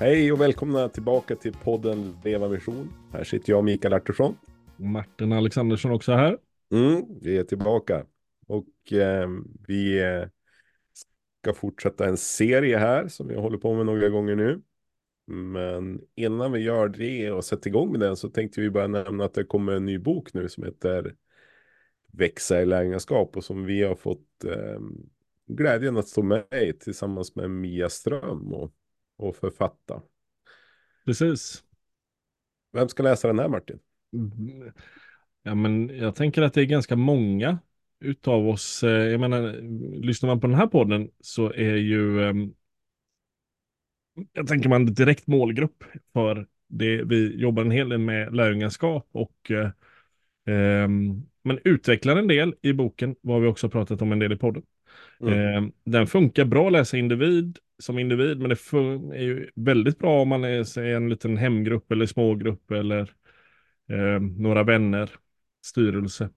Hej och välkomna tillbaka till podden Leva Vision. Här sitter jag, Mikael Artursson. Martin Alexandersson också här. Mm, vi är tillbaka och eh, vi ska fortsätta en serie här som vi håller på med några gånger nu. Men innan vi gör det och sätter igång med den så tänkte vi bara nämna att det kommer en ny bok nu som heter Växa i lärjungaskap och som vi har fått eh, glädjen att stå med tillsammans med Mia Ström och, och författa. Precis. Vem ska läsa den här Martin? Mm. Ja, men jag tänker att det är ganska många utav oss. Eh, jag menar, lyssnar man på den här podden så är ju ehm, jag tänker man direkt målgrupp för det. Vi jobbar en hel del med lärjungaskap och eh, ehm, men utvecklar en del i boken, vad vi också pratat om en del i podden. Mm. Eh, den funkar bra att läsa individ som individ, men det är ju väldigt bra om man är en liten hemgrupp eller smågrupp eller eh, några vänner, styrelse.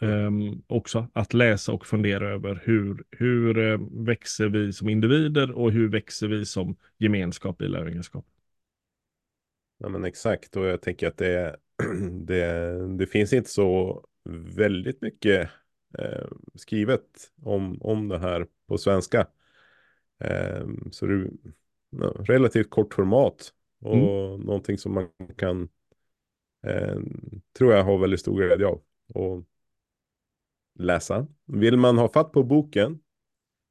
Eh, också att läsa och fundera över hur, hur eh, växer vi som individer och hur växer vi som gemenskap i lärjungaskap. Ja men exakt och jag tänker att det, det, det finns inte så väldigt mycket skrivet om, om det här på svenska. Eh, så det är relativt kort format och mm. någonting som man kan, eh, tror jag, ha väldigt stor glädje av. Och läsa. Vill man ha fatt på boken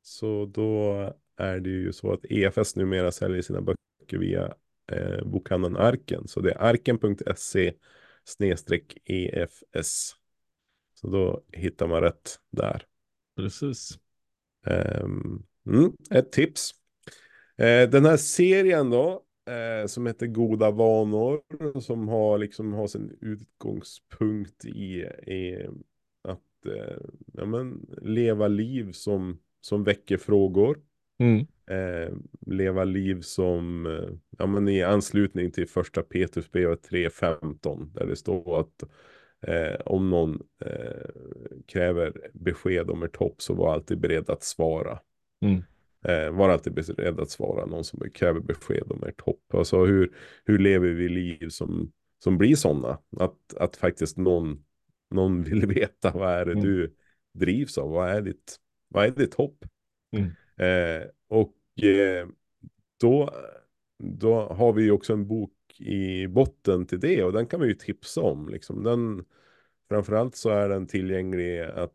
så då är det ju så att EFS numera säljer sina böcker via eh, bokhandeln Arken. Så det är arken.se snedstreck EFS. Så då hittar man rätt där. Precis. Um, mm, ett tips. Uh, den här serien då, uh, som heter Goda vanor, som har liksom har sin utgångspunkt i, i att uh, ja, men, leva liv som, som väcker frågor. Mm. leva liv som, ja men i anslutning till första Petrusbrevet 3.15, där det står att Eh, om någon eh, kräver besked om ert hopp så var alltid beredd att svara. Mm. Eh, var alltid beredd att svara någon som kräver besked om ert hopp. Alltså hur, hur lever vi liv som, som blir sådana? Att, att faktiskt någon, någon vill veta vad är det mm. du drivs av? Vad är ditt, vad är ditt hopp? Mm. Eh, och eh, då, då har vi också en bok i botten till det och den kan vi ju tipsa om. Liksom. Den, framförallt så är den tillgänglig att,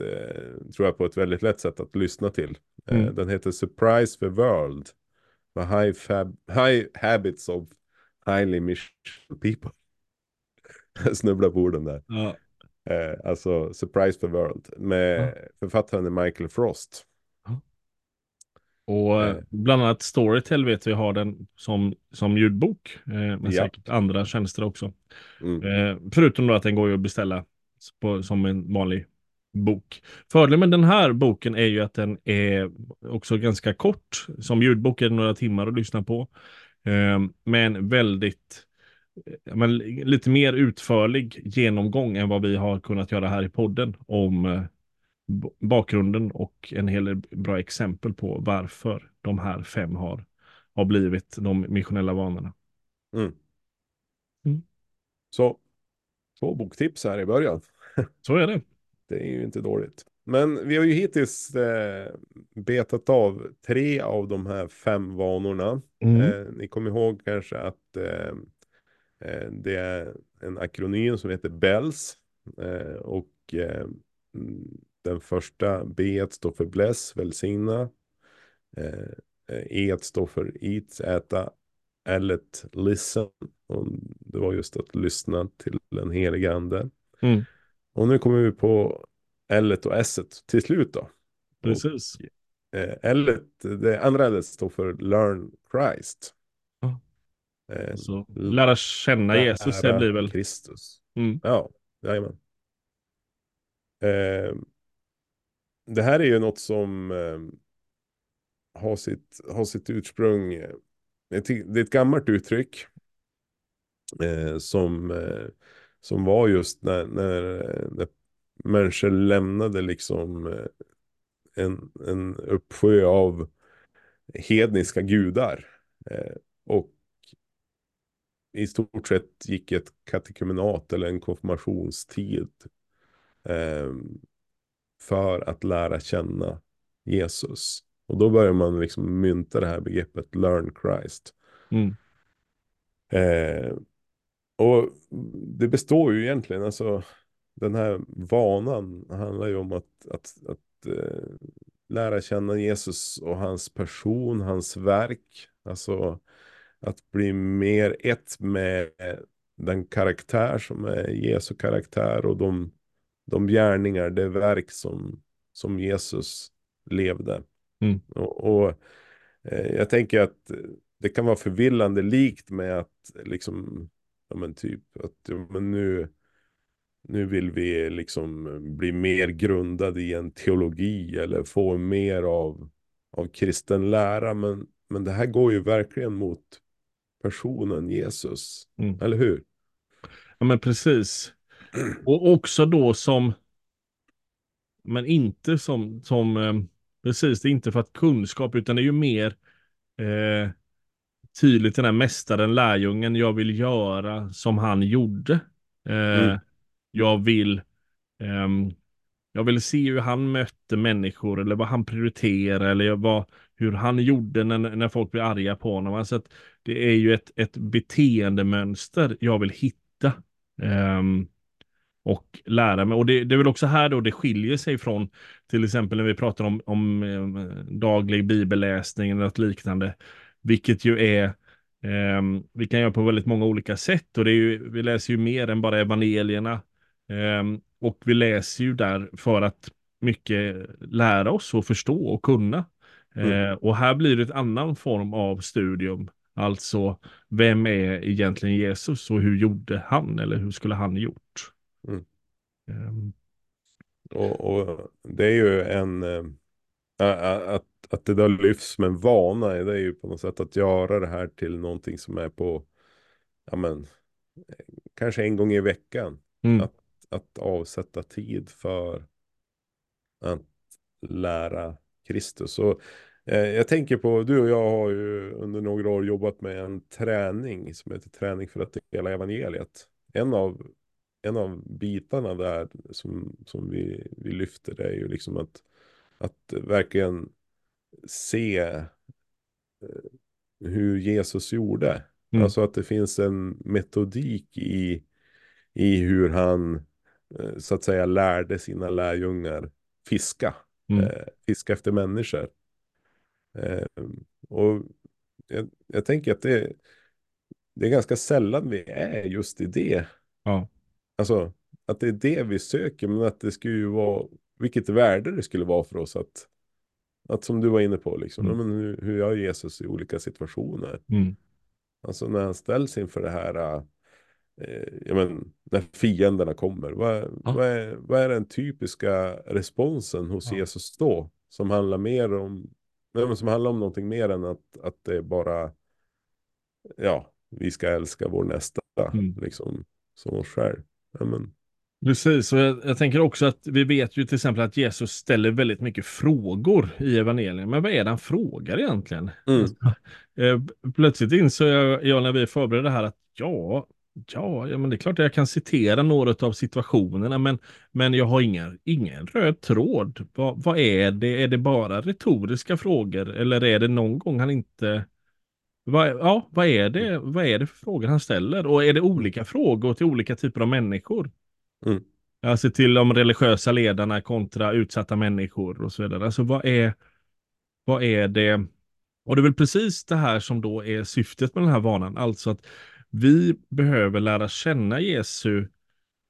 eh, tror jag på ett väldigt lätt sätt att lyssna till. Eh, mm. den heter Surprise the World. High, fab, high Habits of Highly Mission People. Jag snubblar på orden där. Ja. Eh, alltså Surprise the World. Med ja. författaren Michael Frost. Och eh. bland annat Storytel vet vi har den som, som ljudbok. Eh, men ja. säkert andra tjänster också. Mm. Eh, förutom då att den går att beställa på, som en vanlig bok. Fördelen med den här boken är ju att den är också ganska kort. Som ljudbok är det några timmar att lyssna på. Eh, men väldigt men lite mer utförlig genomgång än vad vi har kunnat göra här i podden om eh, bakgrunden och en hel del bra exempel på varför de här fem har, har blivit de missionella vanorna. Mm. Mm. Så två boktips här i början. Så är det. Det är ju inte dåligt. Men vi har ju hittills eh, betat av tre av de här fem vanorna. Mm. Eh, ni kommer ihåg kanske att eh, eh det är en akronym som heter BELLS. Eh, och eh, den första B står för bless, välsigna. Eh, E står för eat, äta. L listen. Och det var just att lyssna till den heliga ande. Mm. Och nu kommer vi på L och S till slut då. Precis. Och, eh, L, det andra L står för learn Christ. Eh, Så, lära känna lära Jesus, det blir väl. Kristus. Mm. Ja, jajamän. Eh, det här är ju något som eh, har, sitt, har sitt ursprung. Eh, det är ett gammalt uttryck. Eh, som, eh, som var just när, när, eh, när människor lämnade liksom eh, en, en uppsjö av hedniska gudar. Eh, och i stort sett gick ett katekumenat eller en konfirmationstid eh, för att lära känna Jesus. Och då börjar man liksom mynta det här begreppet learn Christ. Mm. Eh, och det består ju egentligen, alltså den här vanan handlar ju om att, att, att eh, lära känna Jesus och hans person, hans verk. Alltså att bli mer ett med den karaktär som är Jesu karaktär och de, de gärningar, det verk som, som Jesus levde. Mm. Och, och eh, jag tänker att det kan vara förvillande likt med att liksom, ja men typ, att ja, men nu, nu vill vi liksom bli mer grundade i en teologi eller få mer av, av kristen lära. Men, men det här går ju verkligen mot personen Jesus. Mm. Eller hur? Ja men precis. Och också då som, men inte som, som eh, precis, det är inte för att kunskap utan det är ju mer eh, tydligt den här mästaren, lärjungen, jag vill göra som han gjorde. Eh, Mm. Jag vill ehm, jag vill se hur han mötte människor eller vad han prioriterade eller vad, hur han gjorde när, när folk blir arga på honom. Alltså det är ju ett, ett beteendemönster jag vill hitta. ehm, och lära mig. Och det, det är väl också här då det skiljer sig från till exempel när vi pratar om, om eh, daglig bibelläsning eller något liknande. Vilket ju är ehm, vi kan göra på väldigt många olika sätt och det är ju, vi läser ju mer än bara evangelierna. Ehm, och vi läser ju där för att mycket lära oss och förstå och kunna. Mm. Eh, och här blir det ett annan form av studium. Alltså, vem är egentligen Jesus och hur gjorde han eller hur skulle han gjort? Ehm, Och, och det är ju en, eh, att, att det där lyfts som en vana, det är ju på något sätt att göra det här till någonting som är på, ja men, kanske en gång i veckan. mm, Att, att avsätta tid för att lära Kristus. Och, eh, jag tänker på, du och jag har ju under några år jobbat med en träning som heter träning för att dela evangeliet. En av, en av bitarna där som, som vi, vi lyfter det är ju liksom att, att verkligen se eh, hur Jesus gjorde. Mm. Alltså att det finns en metodik i, i hur han eh, så att säga lärde sina lärjungar fiska. mm, Eh, fiska efter människor. Och jag, jag tänker att det, det är ganska sällan vi är just i det. ja, Alltså att det är det vi söker, men att det skulle ju vara, vilket värde det skulle vara för oss att, att som du var inne på, liksom, Mm. men hur, hur gör Jesus i olika situationer? mm, Alltså när han ställs inför det här, eh, ja, men, när fienderna kommer, vad, Ja. vad, är, vad är den typiska responsen hos Ja. Jesus då? Som handlar mer om, nej, som handlar om någonting mer än att, att det är bara, ja, vi ska älska vår nästa, Mm. liksom, som oss själv. Ja, men, Precis, och jag, jag tänker också att vi vet ju till exempel att Jesus ställer väldigt mycket frågor i evangelien. Men vad är det han frågar egentligen? Mm. Alltså, eh, plötsligt insåg jag, jag när vi förberedde det här att ja, ja, ja, men det är klart att jag kan citera några av situationerna, men, men jag har ingen, ingen röd tråd. Vad, vad är det? Är det bara retoriska frågor eller är det någon gång han inte vad, ja, vad är, det, vad är det för frågor han ställer? Och är det olika frågor till olika typer av människor? Mm. Alltså till de religiösa ledarna kontra utsatta människor och så vidare. Alltså vad är, vad är det? Och det är väl precis det här som då är syftet med den här vanan. Alltså att vi behöver lära känna Jesu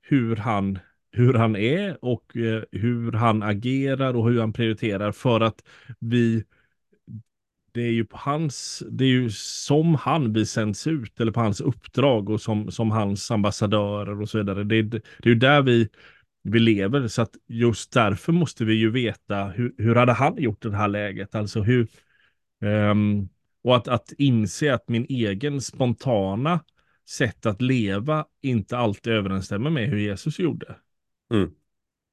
hur han, hur han är och eh, hur han agerar och hur han prioriterar för att vi det är ju på hans, det är ju som han vi sänds ut eller på hans uppdrag och som, som hans ambassadörer och så vidare. Det, är- det är ju där vi, vi lever så att just därför måste vi ju veta hur, hur hade han gjort det här läget? Alltså hur, ehm, och att, att inse att min egen spontana sätt att leva inte alltid överensstämmer med hur Jesus gjorde. Mm.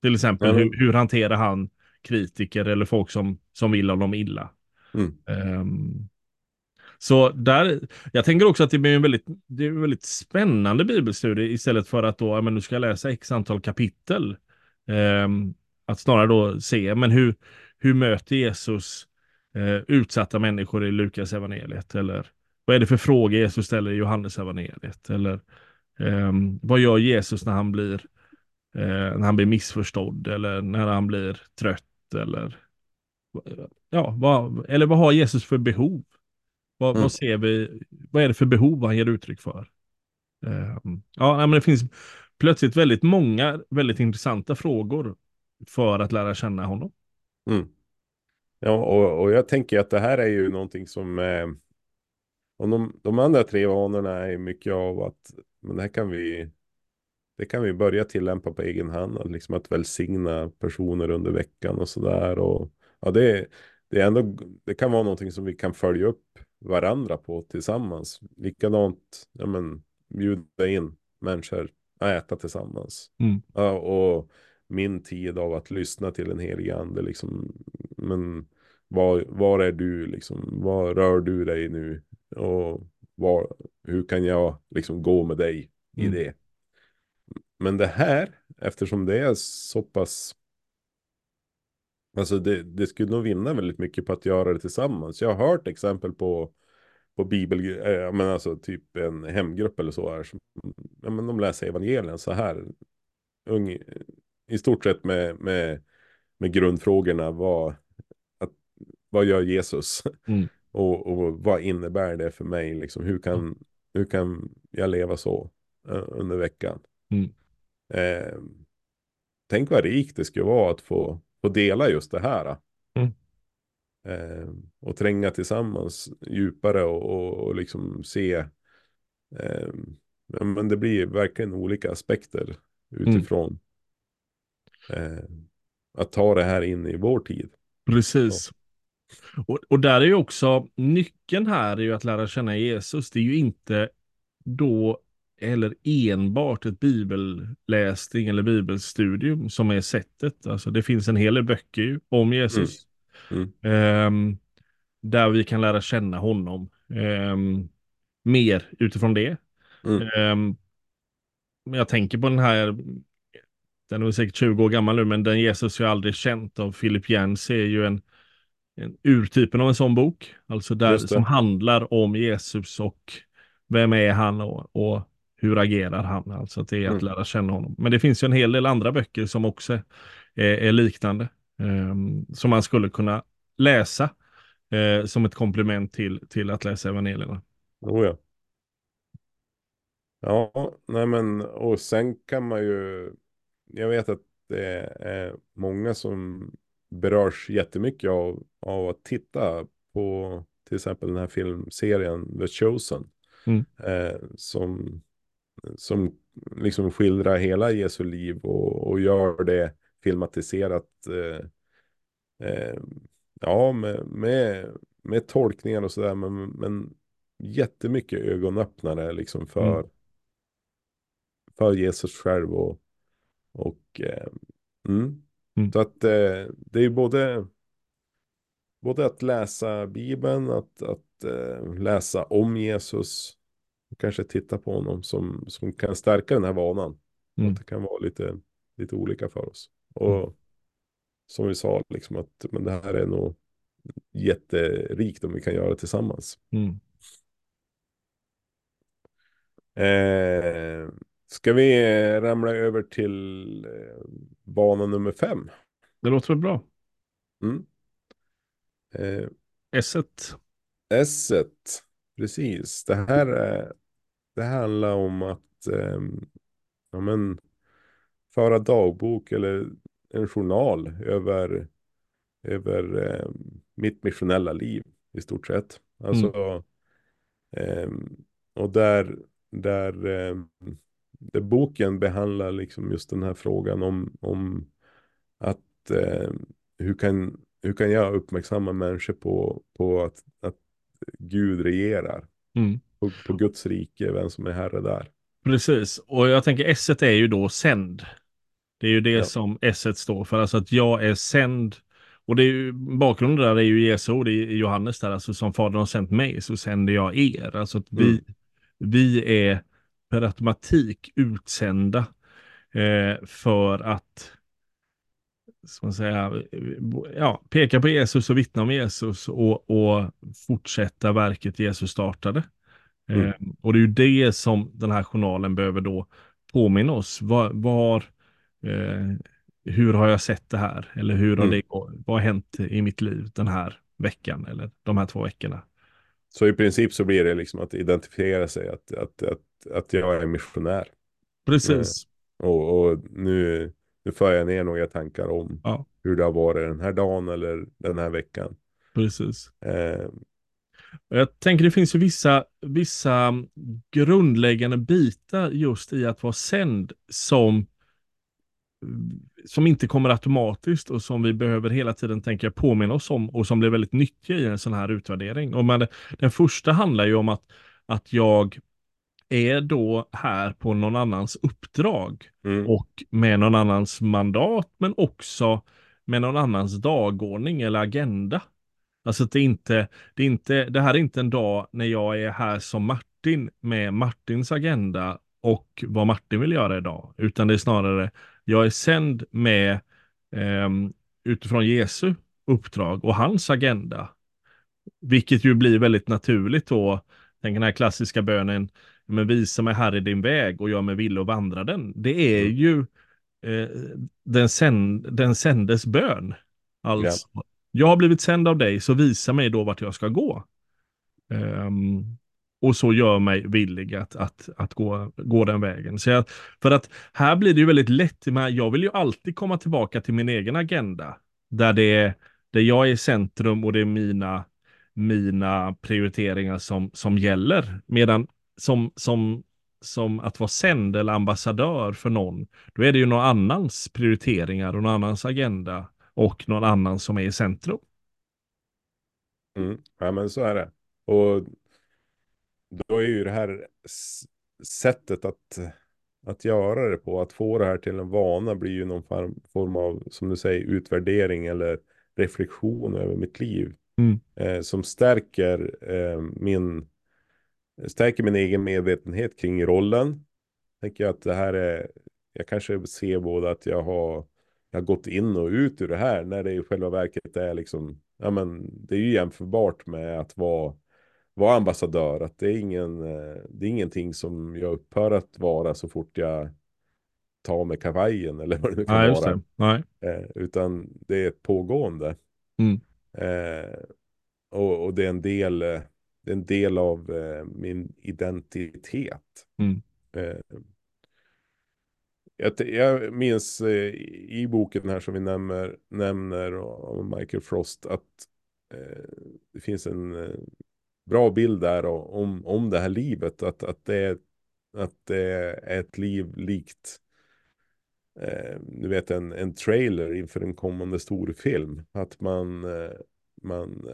Till exempel men- hur, hur hanterar han kritiker eller folk som, som vill honom illa? Mm. Um, Så där, jag tänker också att det blir en väldigt, det är en väldigt spännande bibelstudie istället för att då, ja, men nu ska jag läsa x antal kapitel. Um, att snarare då se, men hur, hur möter Jesus eh, utsatta människor i Lukas evangeliet? Eller vad är det för frågor Jesus ställer i Johannes evangeliet? Eller ehm, vad gör Jesus när han blir eh, när han blir missförstådd eller när han blir trött eller ja, vad, eller vad har Jesus för behov? Vad, Mm. vad ser vi? Vad är det för behov han ger uttryck för? Ehm, ja, men det finns plötsligt väldigt många väldigt intressanta frågor för att lära känna honom. Mm. Ja, och, och jag tänker att det här är ju någonting som... Eh, och de, de andra tre vanorna är mycket av att men det här kan vi... Det kan vi börja tillämpa på egen hand. Liksom att välsigna personer under veckan och sådär. Och ja, det, det är ändå... Det kan vara någonting som vi kan följa upp varandra på tillsammans. Likadant, ja men, bjuda in människor att äta tillsammans. Mm. Ja, och min tid av att lyssna till en helig ande, liksom, men var, var är du, liksom, var rör du dig nu? Och var, hur kan jag liksom gå med dig i Mm. det? Men det här, eftersom det är så pass, alltså det, det skulle nog vinna väldigt mycket på att göra det tillsammans. Jag har hört exempel på på bibel, eh, men alltså typ en hemgrupp eller så här. Som, ja, men de läser evangelien så här. Ung, I stort sett med, med, med grundfrågorna. Vad, att, vad gör Jesus? Mm. och, och vad innebär det för mig? Liksom, hur, kan, hur kan jag leva så eh, under veckan? Mm. Eh, tänk vad rikt det skulle vara att få, få dela just det här. Mm. Eh, och tränga tillsammans djupare och, och, och liksom se. Eh, men det blir verkligen olika aspekter utifrån. Eh, att ta det här in i vår tid. Precis. Och, och där är ju också nyckeln här är ju att lära känna Jesus. Det är ju inte då eller enbart ett bibelläsning eller bibelstudium som är sättet. Alltså det finns en hel del böcker om Jesus. Mm. Ehm, där vi kan lära känna honom ehm, mer utifrån det. Mm. Ehm, men jag tänker på den här, den är säkert 20 år gammal nu, men den Jesus jag aldrig känt av Philip Yancey är ju en, en urtypen av en sån bok. Alltså där som handlar om Jesus och vem är han och, och hur agerar han? Alltså att det är att Mm. lära känna honom. Men det finns ju en hel del andra böcker som också är, är liknande. ehm, som man skulle kunna läsa eh, som ett komplement till, till att läsa evangelierna. Oh ja. Ja, nej men och sen kan man ju. Jag vet att det är många som berörs jättemycket av, av att titta på till exempel den här filmserien The Chosen. Mm. Eh, som, som liksom skildrar hela Jesu liv och, och gör det filmatiserat. Eh, eh, ja, med, med, med tolkningar och sådär. Men, men jättemycket ögonöppnare liksom för, Mm. för Jesus själv. Och, och eh, mm. Mm. Så att eh, det är både, både att läsa Bibeln, att, att eh, läsa om Jesus. Och kanske titta på honom som, som kan stärka den här vanan. Mm. Att det kan vara lite, lite olika för oss. Och Mm. som vi sa, liksom att men det här är nog jätterikt om vi kan göra det tillsammans. Mm. Eh, ska vi ramla över till eh, bana nummer fem? Det låter väl bra. Mm. Eh, S1. S1, precis. Det här, är, det handlar om att ehm, ja, men, föra dagbok eller en journal över, över ehm, mitt missionella liv i stort sett. Alltså, ehm, och där, där, ehm, där boken behandlar liksom just den här frågan om, om att ehm, hur, kan, hur kan jag uppmärksamma människor på, på att, att Gud regerar. Mm. På, på Guds rike, vem som är herre där. Precis, och jag tänker S1 är ju då sänd. Det är ju det Ja. som S1 står för, alltså att jag är sänd och det är ju, bakgrunden där är ju Jesu ord i Johannes där, alltså som Fadern har sänt mig så sänder jag er. Alltså att vi, Mm. vi är per automatik utsända eh, för att ska man säga, ja, peka på Jesus och vittna om Jesus och, och fortsätta verket Jesus startade. Mm. Eh, och det är ju det som den här journalen behöver då påminna oss. Var, var eh, hur har jag sett det här? Eller hur har Mm. det, vad har hänt i mitt liv den här veckan eller de här två veckorna? Så i princip så blir det liksom att identifiera sig, att, att, att, att jag är missionär. Precis. Och, och nu, nu för jag ner några tankar om Ja, hur det har varit den här dagen eller den här veckan. precis. Eh, Jag tänker det finns ju vissa, vissa grundläggande bitar just i att vara sänd som, som inte kommer automatiskt och som vi behöver hela tiden tänka påminna oss om och som blir väldigt nyttiga i en sån här utvärdering. Och men, den första handlar ju om att, att jag är då här på någon annans uppdrag mm, och med någon annans mandat men också med någon annans dagordning eller agenda. Alltså det inte, det är inte, det här är inte en dag när jag är här som Martin med Martins agenda och vad Martin vill göra idag, utan det är snarare jag är sänd med ehm, utifrån Jesu uppdrag och hans agenda. Vilket ju blir väldigt naturligt då, tänk den här klassiska bönen, men visa mig här i din väg och gör mig villig att vandra den. Det är Mm. ju eh, den, sänd, den sändes bön. Alltså, jag har blivit sänd av dig, så visa mig då vart jag ska gå. Um, och så gör mig villig att, att, att gå, gå den vägen. Så jag, för att här blir det ju väldigt lätt, men jag vill ju alltid komma tillbaka till min egen agenda. Där, det är, där jag är i centrum och det är mina, mina prioriteringar som, som gäller. Medan som, som, som att vara sänd eller ambassadör för någon, då är det ju någon annans prioriteringar och någon annans agenda och någon annan som är i centrum. mm, ja men så är det. Och då är ju det här sättet att, att göra det på, att få det här till en vana blir ju någon form, av, som du säger, utvärdering eller reflektion över mitt liv. Mm. Eh, som stärker eh, min stärker min egen medvetenhet kring rollen. Tänker jag att det här är, jag kanske ser både att jag har, har gått in och ut ur det här när det i själva verket är liksom, ja men det är ju jämförbart med att vara, vara ambassadör. Att det är ingen, eh, det är ingenting som jag upphör att vara så fort jag tar med kavajen eller vad det nu kan Nej, vara. det. Nej. Eh, utan det är ett pågående. Mm. Eh, och, och det är en del, eh, det är en del av eh, min identitet. Mm. Jag, jag minns eh, i boken här som vi nämner, nämner av Michael Frost att eh, det finns en eh, bra bild där om, om det här livet. Att, att, det är, att det är ett liv likt eh, du vet en, en trailer inför en kommande stor film. Att man, eh, man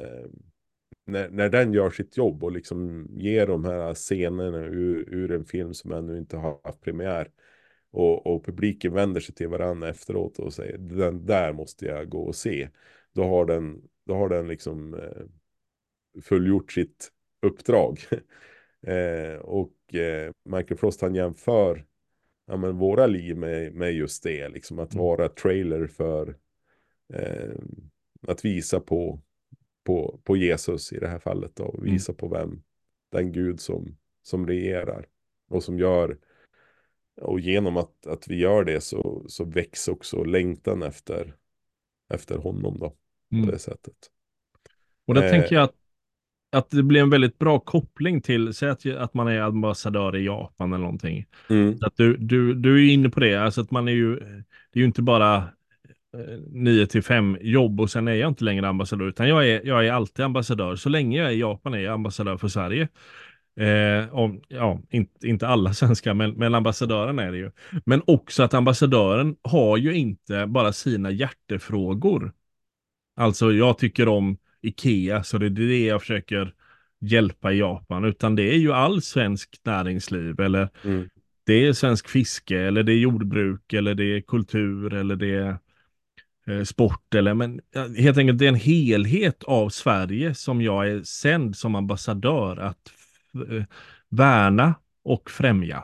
när, när den gör sitt jobb och liksom ger de här scenerna ur, ur en film som ännu inte har haft premiär. Och, och publiken vänder sig till varandra efteråt och säger den där måste jag gå och se. Då har den, då har den liksom eh, fullgjort sitt uppdrag. eh, och eh, Michael Frost han jämför ja, men våra liv med, med just det. Liksom att Mm. vara trailer för eh, att visa på, på, på Jesus i det här fallet. Då, och visa på vem den Gud som, som regerar. Och som gör och genom att, att vi gör det så, så väcks också längtan efter, efter honom då. På Mm. det sättet. Och där Eh. tänker jag att, att det blir en väldigt bra koppling till, säg att, att man är ambassadör i Japan eller någonting. Mm. Att du, du, du är ju inne på det, alltså att man är ju, det är ju inte bara 9 till 5 jobb och sen är jag inte längre ambassadör, utan jag är, jag är alltid ambassadör. Så länge jag är i Japan är jag ambassadör för Sverige. Eh, om, ja, inte, inte alla svenskar, men, men ambassadören är det ju. Men också att ambassadören har ju inte bara sina hjärtefrågor. Alltså jag tycker om Ikea, så det är det jag försöker hjälpa i Japan, utan det är ju all svensk näringsliv eller Mm. det är svensk fiske eller det är jordbruk eller det är kultur eller det är eh, sport eller men helt enkelt det är en helhet av Sverige som jag är sänd som ambassadör att värna och främja.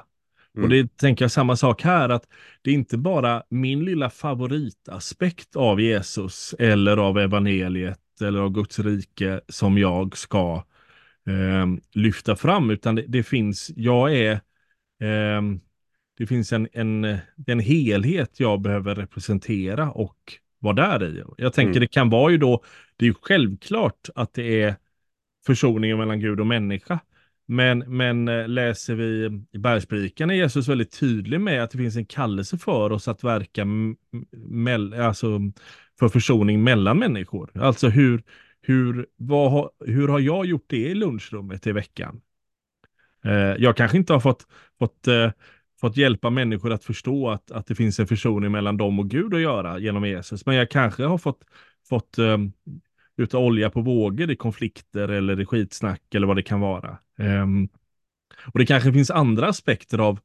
Mm. Och det tänker jag samma sak här, att det är inte bara min lilla favoritaspekt av Jesus eller av evangeliet eller av Guds rike som jag ska eh, lyfta fram, utan det, det finns, jag är, eh, det finns en, en, en helhet jag behöver representera och vara där i. Jag tänker mm. det kan vara ju då, det är ju självklart att det är försoningen mellan Gud och människa. Men, men eh, läser vi i Bergspredikan är Jesus väldigt tydlig med att det finns en kallelse för oss att verka alltså för försoning mellan människor. Alltså hur, hur, vad, hur har jag gjort det i lunchrummet i veckan? Eh, jag kanske inte har fått, fått, eh, fått hjälpa människor att förstå att, att det finns en försoning mellan dem och Gud att göra genom Jesus, men jag kanske har fått, fått eh, utav olja på vågor i konflikter eller i skitsnack eller vad det kan vara. Um, och det kanske finns andra aspekter av,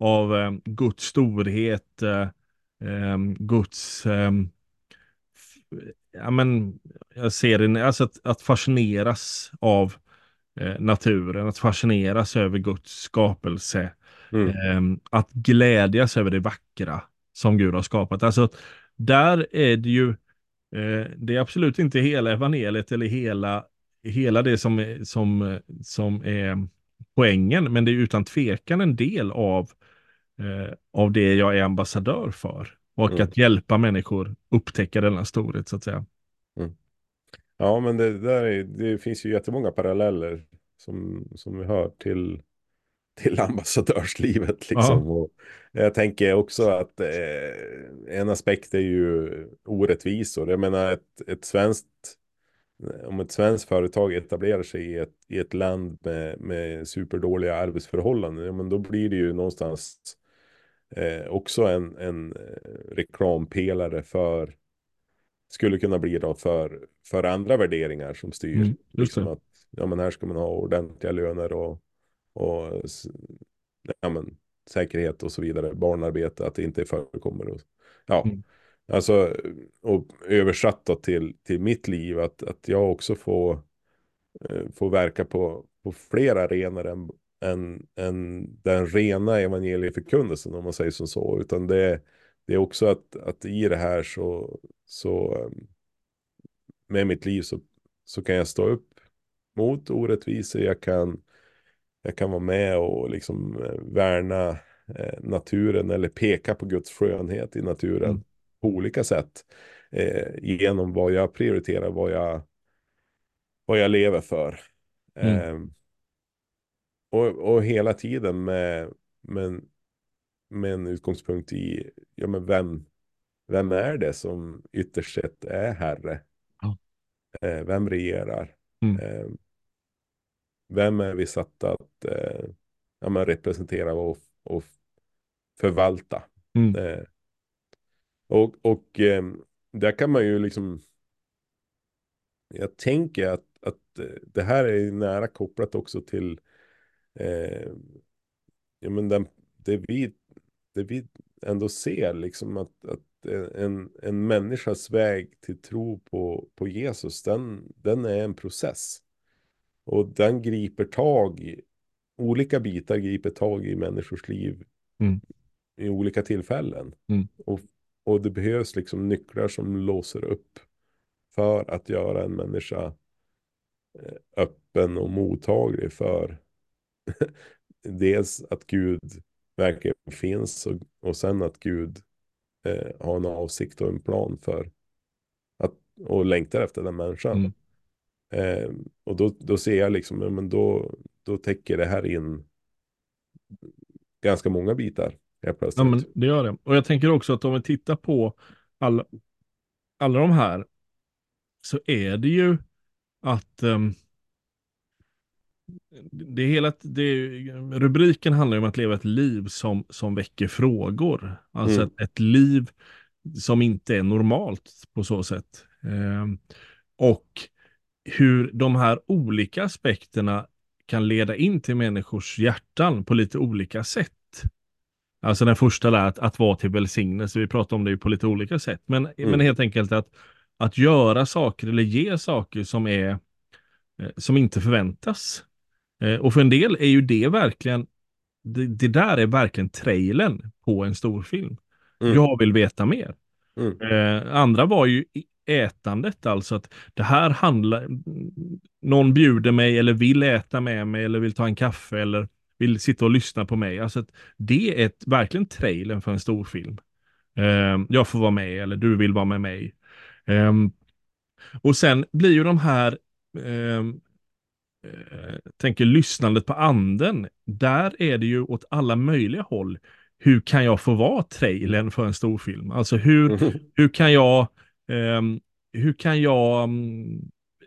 av um, Guds storhet, um, Guds, ja men jag ser det, alltså att, att fascineras av uh, naturen, att fascineras över Guds skapelse, mm. att glädjas över det vackra som Gud har skapat. Alltså där är det ju Eh, det är absolut inte hela evangeliet eller hela, hela det som, som, som är poängen, men det är utan tvekan en del av, eh, av det jag är ambassadör för. Och mm. att hjälpa människor upptäcka denna storhet så att säga. Mm. Ja, men det, där är, det finns ju jättemånga paralleller som, som vi hör till till ambassadörslivet. Liksom. Och jag tänker också att eh, en aspekt är ju orättvisor. Jag menar ett, ett svenskt om ett svenskt företag etablerar sig i ett, i ett land med, med superdåliga arbetsförhållanden, ja, men då blir det ju någonstans eh, också en, en eh, reklampelare för, skulle kunna bli då för, för andra värderingar som styr. Mm, liksom att, ja, men här ska man ha ordentliga löner och och ja, men, säkerhet och så vidare, barnarbete, att det inte förekommer. Och, ja, mm. alltså och översatt då till, till mitt liv, att, att jag också får, eh, får verka på, på fler arenor än, än, än den rena evangelieförkunnelsen, om man säger som så, utan det, det är också att, att i det här så, så ehm, med mitt liv så, så kan jag stå upp mot orättvisor, jag kan jag kan vara med och liksom eh, värna eh, naturen eller peka på Guds skönhet i naturen mm. på olika sätt. Eh, genom vad jag prioriterar, vad jag, vad jag lever för. Mm. Eh, och, och hela tiden med, med, med en utgångspunkt i, ja men vem, vem är det som ytterst sett är herre? Ja. Eh, vem regerar? Mm. Vem är vi satta att eh, ja, men representera och, och förvalta? Mm. Eh, och och eh, där kan man ju liksom, jag tänker att, att eh, det här är nära kopplat också till eh, ja, men den, det, vi, det vi ändå ser, liksom att, att en, en människas väg till tro på, på Jesus, den, den är en process. Och den griper tag i, olika bitar griper tag i människors liv mm. i olika tillfällen. Mm. Och, och det behövs liksom nycklar som låser upp för att göra en människa eh, öppen och mottaglig för dels att Gud verkligen finns och, och sen att Gud eh, har en avsikt och en plan för att och längtar efter den människan. Mm. Eh, och då, då ser jag liksom, men då, då täcker det här in ganska många bitar. Ja, men det gör det. Och jag tänker också att om vi tittar på alla, alla de här så är det ju att um, det hela, det, rubriken handlar om att leva ett liv som, som väcker frågor. Alltså mm. ett, ett, liv som inte är normalt på så sätt. Um, och hur de här olika aspekterna kan leda in till människors hjärtan på lite olika sätt. Alltså den första där, att, att vara till välsignelse. Vi pratar om det ju på lite olika sätt. Men, Mm. men helt enkelt att, att göra saker eller ge saker som är eh, som inte förväntas. Eh, Och för en del är ju det verkligen, det, det där är verkligen trailern på en stor film. Mm. Jag vill veta mer. Mm. Eh, andra var ju ätandet, alltså att det här handlar, någon bjuder mig eller vill äta med mig eller vill ta en kaffe eller vill sitta och lyssna på mig. Alltså att det är ett, verkligen trailern för en stor film. Eh, jag får vara med eller du vill vara med mig. Eh, och sen blir ju de här eh, tänker lyssnandet på anden, där är det ju åt alla möjliga håll. Hur kan jag få vara trailern för en stor film? Alltså hur, Mm. hur kan jag, Ehm, hur kan jag, mm,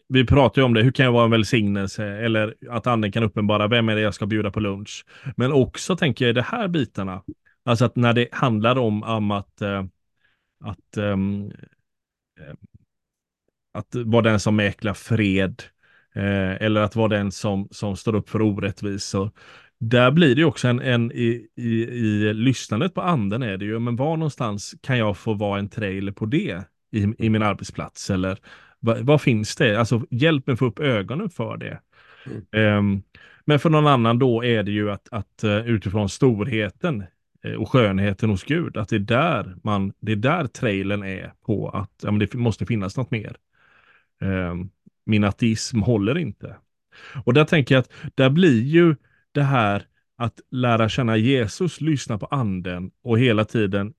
vi pratar ju om det, hur kan jag vara en välsignelse? Eller att anden kan uppenbara, vem är det jag ska bjuda på lunch? Men också tänker jag i de här bitarna, alltså att när det handlar om, om att, eh, att ehm, eh, att vara den som mäklar fred eh, eller att vara den som, som står upp för orättvisor. Där blir det ju också en, en i, i, i lyssnandet på anden är det ju, men var någonstans kan jag få vara en trailer på det i, i min arbetsplats eller vad, vad finns det? Alltså hjälp mig få upp ögonen för det. Mm. Ehm, men för någon annan då är det ju att, att eh, utifrån storheten eh, och skönheten hos Gud, att det är där man, det är där trailern är på att ja, men det måste finnas något mer. Ehm, min ateism håller inte. Och där tänker jag att där blir ju det här att lära känna Jesus, lyssna på anden och hela tiden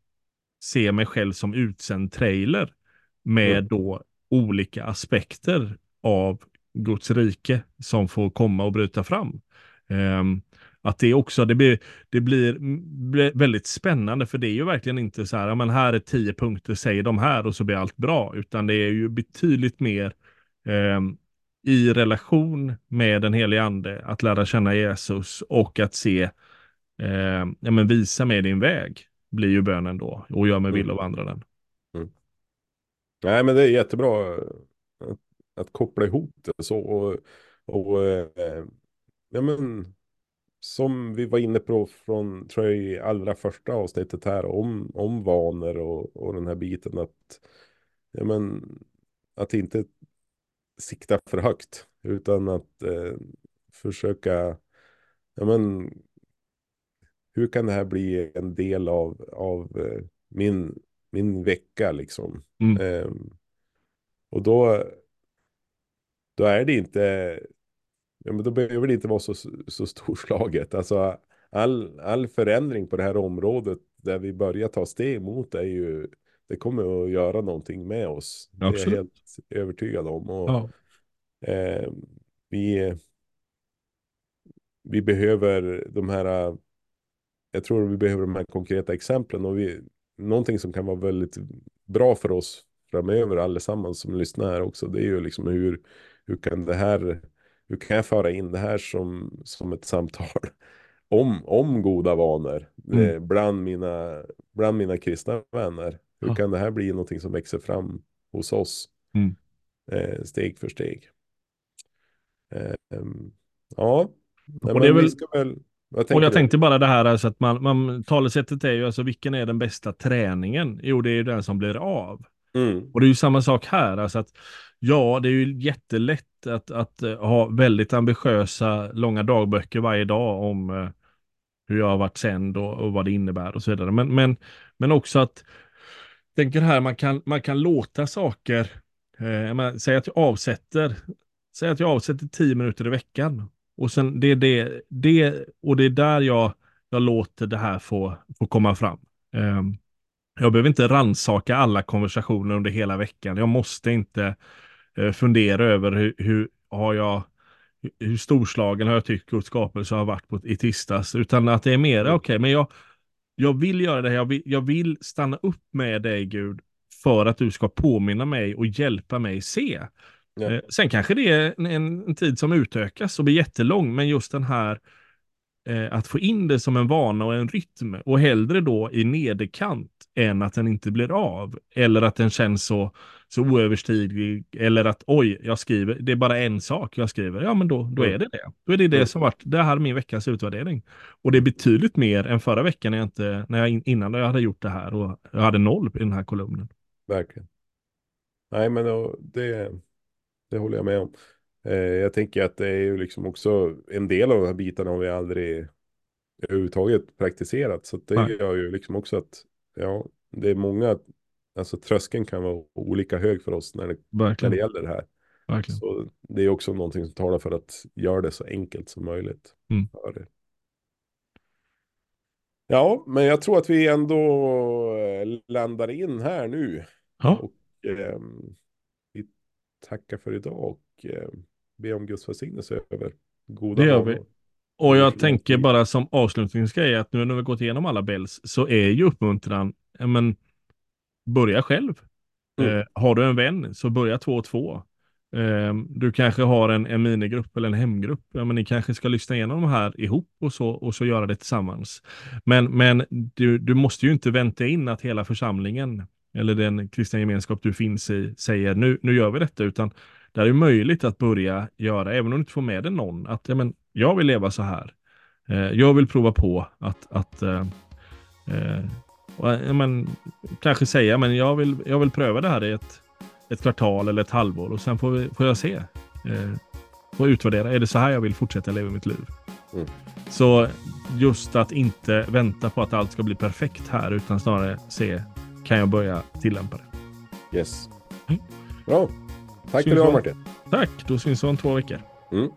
se mig själv som utsänd trailer med Mm. då olika aspekter av Guds rike som får komma och bryta fram. Ehm, att det också, det blir, det blir, blir väldigt spännande för det är ju verkligen inte så här, ja men här är tio punkter, säg de här och så blir allt bra, utan det är ju betydligt mer ehm, i relation med den helige ande, att lära känna Jesus och att se, ehm, ja men visa mig din väg, blir ju bönen då, och gör mig vill och vandra den. Nej, men det är jättebra eh, att, att koppla ihop det så. Och, och eh, ja, men, som vi var inne på från, tror jag, i allra första avsnittet här om, om vanor och, och den här biten att, ja, men, att inte sikta för högt utan att eh, försöka, ja men, hur kan det här bli en del av, av eh, min, min vecka liksom? Mm. Ehm, och då, då är det inte, ja, men då behöver det inte vara så, så storslaget. Alltså all, all förändring på det här området där vi börjar ta steg mot är ju, det kommer att göra någonting med oss. Det är jag Absolut. helt övertygad om. Och, Ja. eh, vi, vi behöver de här, jag tror vi behöver de här konkreta exemplen och vi, någonting som kan vara väldigt bra för oss framöver allesammans som lyssnar här också, det är ju liksom hur, hur kan det här, hur kan jag föra in det här som, som ett samtal om, om goda vanor Mm. eh, bland, mina, bland mina kristna vänner. Hur Ja. kan det här bli någonting som växer fram hos oss Mm. eh, steg för steg? Eh, ja, Nej, men vi väl- ska väl, vad Och jag du? tänkte bara det här, alltså att man, man, talesättet är ju alltså vilken är den bästa träningen? Jo, det är ju den som blir av. Mm, Och det är ju samma sak här, alltså att ja, det är ju jättelätt att, att eh, ha väldigt ambitiösa långa dagböcker varje dag om eh, hur jag har varit sänd och, och vad det innebär och så vidare. Men, men, men också att, tänker här, man kan, man kan låta saker, eh, säg att jag avsätter, säg att jag avsätter tio minuter i veckan. Och sen det är det, det, och det är där jag, jag låter det här få, få komma fram. Ehm, jag behöver inte ransaka alla konversationer under hela veckan. Jag måste inte eh, fundera över hur, hur har jag hur storslagen har jag tyckt Guds skapelse har varit på, i tisdags. Utan att det är mer, okej, Mm. men jag, jag vill göra det här. Jag vill, jag vill stanna upp med dig Gud för att du ska påminna mig och hjälpa mig se. Ja. Eh, sen kanske det är en, en, tid som utökas och blir jättelång, men just den här eh, att få in det som en vana och en rytm och hellre då i nederkant än att den inte blir av eller att den känns så, så oöverstiglig eller att oj, jag skriver, det är bara en sak jag skriver. Ja, men då, då är det det. Då är det det som varit, det här är min veckas utvärdering. Och det är betydligt mer än förra veckan när jag inte, när jag, in- innan jag hade gjort det här och jag hade noll i den här kolumnen. Verkligen. Nej, men då, det, det håller jag med om. Eh, jag tänker att det är ju liksom också en del av de här bitarna har vi aldrig överhuvudtaget praktiserat. Så det Nej. gör ju liksom också att ja, det är många, alltså tröskeln kan vara olika hög för oss när det, när det gäller det här. verkligen. Så det är också någonting som talar för att göra det så enkelt som möjligt. Mm. Ja, men jag tror att vi ändå eh, landar in här nu. Ja, Och ehm, vi tackar för idag och ehm, ber om Guds välsignelse över goda Det gör vi. och jag tänker bara som avslutningsgrej att nu när vi gått igenom alla bells så är ju uppmuntran, men börja själv. Mm. Eh, har du en vän så börja två och två. Eh, du kanske har en, en minigrupp eller en hemgrupp. Ja, men ni kanske ska lyssna igenom de här ihop och så, och så göra det tillsammans. Men, men du, du måste ju inte vänta in att hela församlingen eller den kristna gemenskap du finns i säger nu, nu gör vi detta, utan det är möjligt att börja göra, även om du inte får med dig någon, att ja, men, jag vill leva så här. Eh, jag vill prova på att, att eh, eh, men, kanske säga, men jag vill, jag vill pröva det här i ett, ett kvartal eller ett halvår och sen får, vi, får jag se. Eh, och utvärdera, är det så här jag vill fortsätta leva mitt liv? Mm. Så just att inte vänta på att allt ska bli perfekt här, utan snarare se, kan jag börja tillämpa det? Yes. Mm. Bra. Tack för Syns idag vi. Martin. Tack, då syns vi om två veckor. Mm.